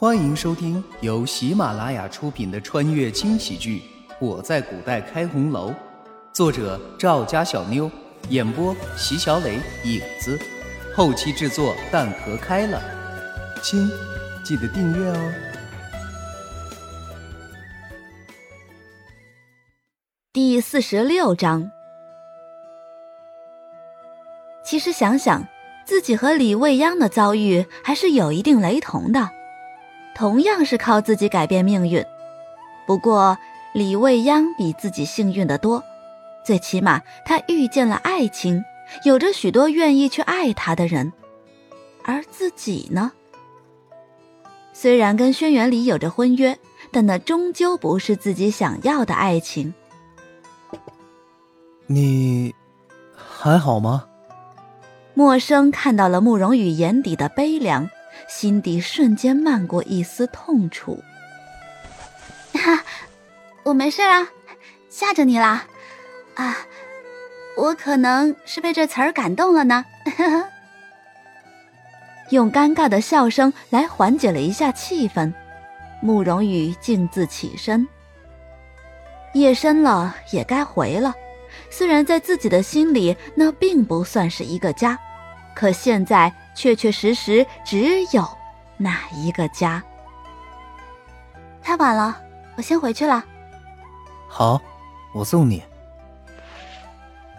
欢迎收听由喜马拉雅出品的穿越轻喜剧《我在古代开红楼》，作者赵家小妞，演播席小磊、影子，后期制作蛋壳开了。亲，记得订阅哦。第四十六章。其实想想，自己和李未央的遭遇还是有一定雷同的，同样是靠自己改变命运。不过李未央比自己幸运的多，最起码她遇见了爱情，有着许多愿意去爱她的人。而自己呢？虽然跟轩辕离有着婚约，但那终究不是自己想要的爱情。你还好吗？默生看到了慕容羽眼底的悲凉，心底瞬间漫过一丝痛楚。哈，我没事啊，吓着你啦啊？我可能是被这词儿感动了呢。用尴尬的笑声来缓解了一下气氛，慕容羽径自起身。夜深了，也该回了。虽然在自己的心里，那并不算是一个家，可现在确确实实只有那一个家。太晚了，我先回去了。好，我送你。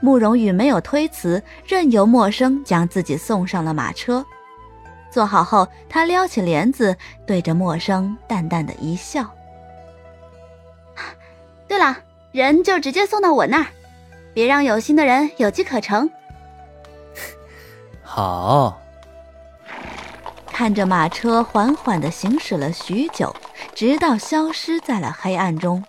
慕容羽没有推辞，任由默生将自己送上了马车。坐好后，他撩起帘子，对着默生淡淡的一笑。对了，人就直接送到我那儿。别让有心的人有机可乘。好。看着马车缓缓的行驶了许久，直到消失在了黑暗中，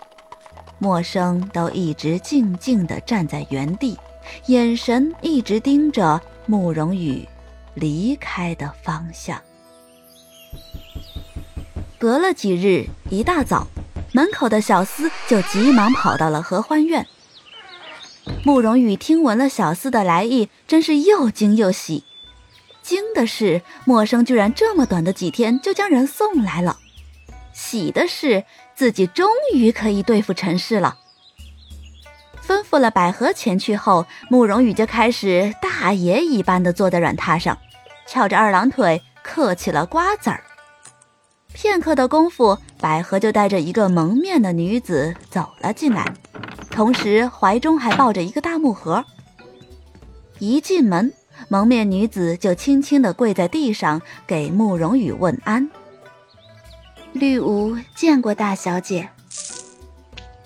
默生都一直静静的站在原地，眼神一直盯着慕容羽离开的方向。隔了几日，一大早，门口的小厮就急忙跑到了合欢院。慕容羽听闻了小厮的来意，真是又惊又喜。惊的是，陌生居然这么短的几天就将人送来了；喜的是，自己终于可以对付陈氏了。吩咐了百合前去后，慕容羽就开始大爷一般的坐在软榻上，翘着二郎腿嗑起了瓜子儿。片刻的功夫，百合就带着一个蒙面的女子走了进来。同时，怀中还抱着一个大木盒。一进门，蒙面女子就轻轻地跪在地上，给慕容羽问安。绿芜见过大小姐，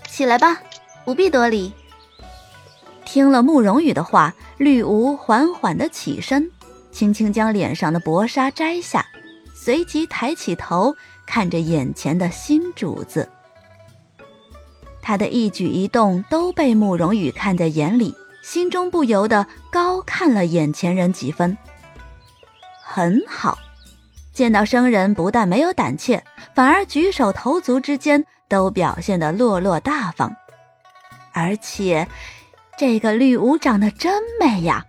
起来吧，不必多礼。听了慕容羽的话，绿芜缓缓地起身，轻轻将脸上的薄纱摘下，随即抬起头，看着眼前的新主子。他的一举一动都被慕容羽看在眼里，心中不由得高看了眼前人几分。很好，见到生人不但没有胆怯，反而举手投足之间都表现得落落大方。而且，这个绿芜长得真美呀，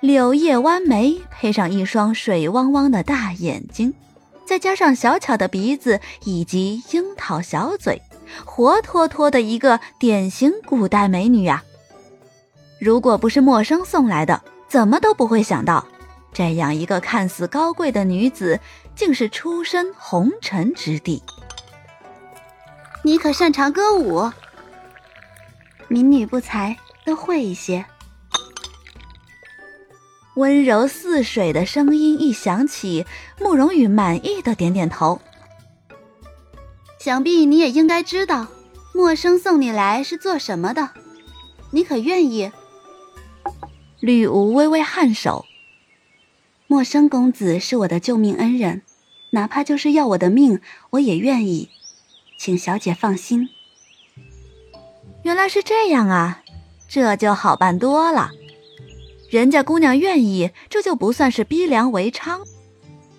柳叶弯眉配上一双水汪汪的大眼睛，再加上小巧的鼻子以及樱桃小嘴。活脱脱的一个典型古代美女啊！如果不是陌生送来的，怎么都不会想到，这样一个看似高贵的女子，竟是出身红尘之地。你可擅长歌舞？民女不才，都会一些。温柔似水的声音一响起，慕容羽满意的点点头。想必你也应该知道，陌生送你来是做什么的，你可愿意？吕无微微颔首。陌生公子是我的救命恩人，哪怕就是要我的命，我也愿意，请小姐放心。原来是这样啊，这就好办多了。人家姑娘愿意，这就不算是逼良为娼。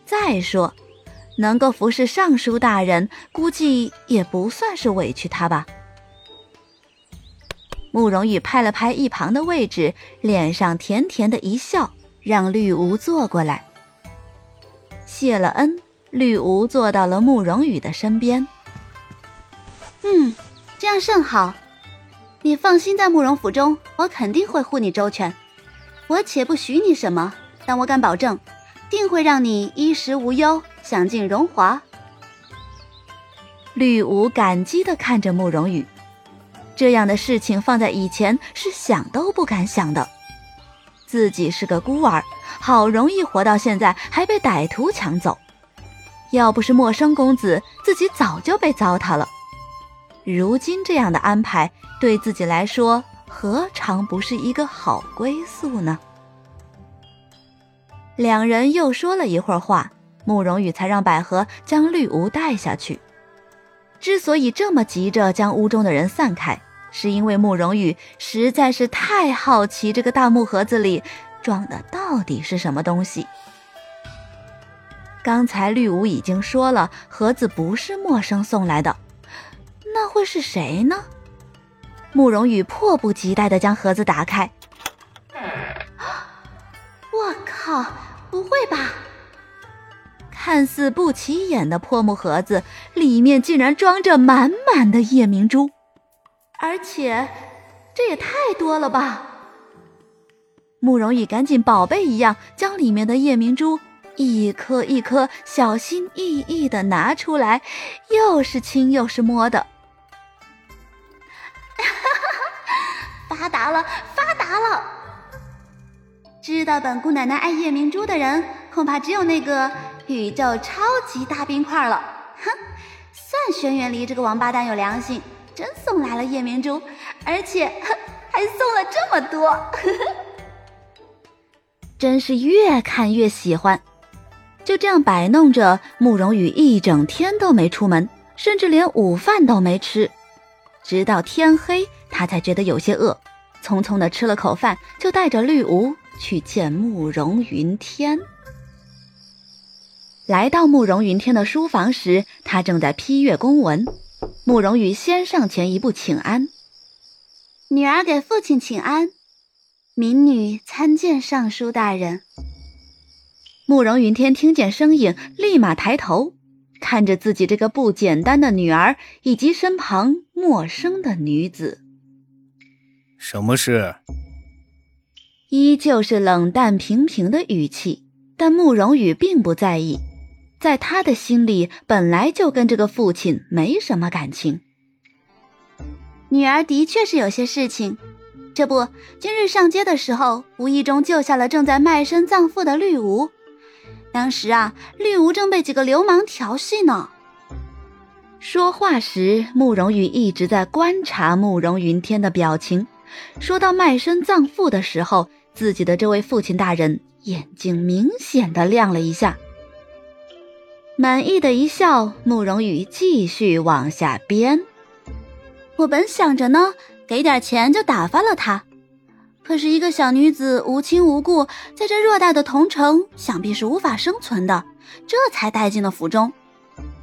再说。能够服侍尚书大人，估计也不算是委屈他吧。慕容羽拍了拍一旁的位置，脸上甜甜的一笑，让绿芜坐过来。谢了恩，绿芜坐到了慕容羽的身边。嗯，这样甚好。你放心，在慕容府中，我肯定会护你周全。我且不许你什么，但我敢保证，定会让你衣食无忧，享尽荣华。绿芜感激地看着慕容羽，这样的事情放在以前是想都不敢想的。自己是个孤儿，好容易活到现在，还被歹徒抢走。要不是陌生公子，自己早就被糟蹋了。如今这样的安排，对自己来说，何尝不是一个好归宿呢？两人又说了一会儿话，慕容羽才让百合将绿芜带下去。之所以这么急着将屋中的人散开，是因为慕容羽实在是太好奇这个大木盒子里装的到底是什么东西。刚才绿芜已经说了，盒子不是陌生送来的，那会是谁呢？慕容羽迫不及待地将盒子打开。我靠！不会吧？看似不起眼的破木盒子里面竟然装着满满的夜明珠，而且这也太多了吧！慕容羽赶紧宝贝一样将里面的夜明珠一颗一颗小心翼翼的拿出来，又是亲又是摸的。发达了，发达了！知道本姑奶奶爱夜明珠的人，恐怕只有那个。宇宙超级大冰块了，哼！算轩辕离这个王八蛋有良心，真送来了夜明珠，而且 还送了这么多，真是越看越喜欢。就这样摆弄着，慕容羽一整天都没出门，甚至连午饭都没吃，直到天黑，他才觉得有些饿，匆匆的吃了口饭，就带着绿芜去见慕容云天。来到慕容云天的书房时，他正在批阅公文。慕容羽先上前一步请安：“女儿给父亲请安，民女参见尚书大人。”慕容云天听见声音，立马抬头，看着自己这个不简单的女儿以及身旁陌生的女子。什么事？依旧是冷淡平平的语气，但慕容羽并不在意。在他的心里，本来就跟这个父亲没什么感情。女儿的确是有些事情，这不，今日上街的时候，无意中救下了正在卖身葬父的绿芜。当时啊，绿芜正被几个流氓调戏呢。说话时，慕容羽一直在观察慕容云天的表情。说到卖身葬父的时候，自己的这位父亲大人眼睛明显的亮了一下。满意的一笑，慕容羽继续往下编。我本想着呢，给点钱就打发了他，可是一个小女子无亲无故，在这偌大的桐城，想必是无法生存的，这才带进了府中。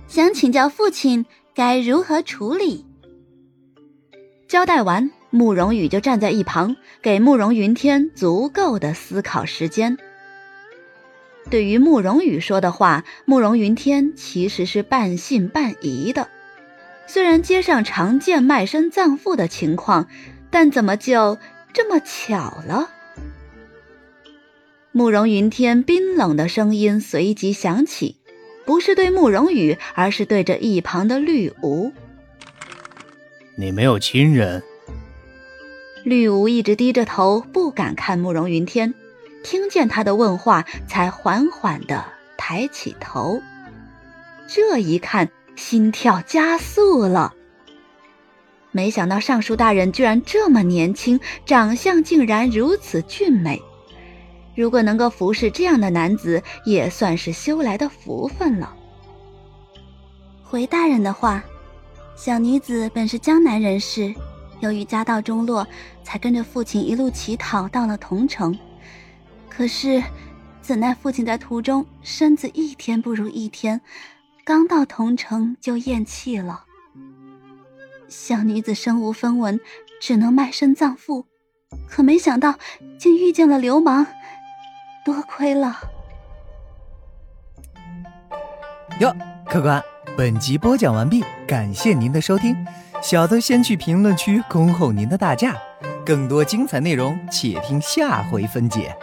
想请教父亲该如何处理。交代完，慕容羽就站在一旁，给慕容云天足够的思考时间。对于慕容羽说的话，慕容云天其实是半信半疑的。虽然街上常见卖身葬父的情况，但怎么就这么巧了？慕容云天冰冷的声音随即响起，不是对慕容羽，而是对着一旁的绿芜：“你没有亲人？”绿芜一直低着头，不敢看慕容云天。听见他的问话，才缓缓地抬起头。这一看，心跳加速了。没想到尚书大人居然这么年轻，长相竟然如此俊美。如果能够服侍这样的男子，也算是修来的福分了。回大人的话，小女子本是江南人士，由于家道中落，才跟着父亲一路乞讨到了桐城。可是，怎奈父亲在途中身子一天不如一天，刚到桐城就咽气了。小女子身无分文，只能卖身葬父。可没想到，竟遇见了流氓，多亏了。哟，客官，本集播讲完毕，感谢您的收听。小的先去评论区恭候您的大驾，更多精彩内容且听下回分解。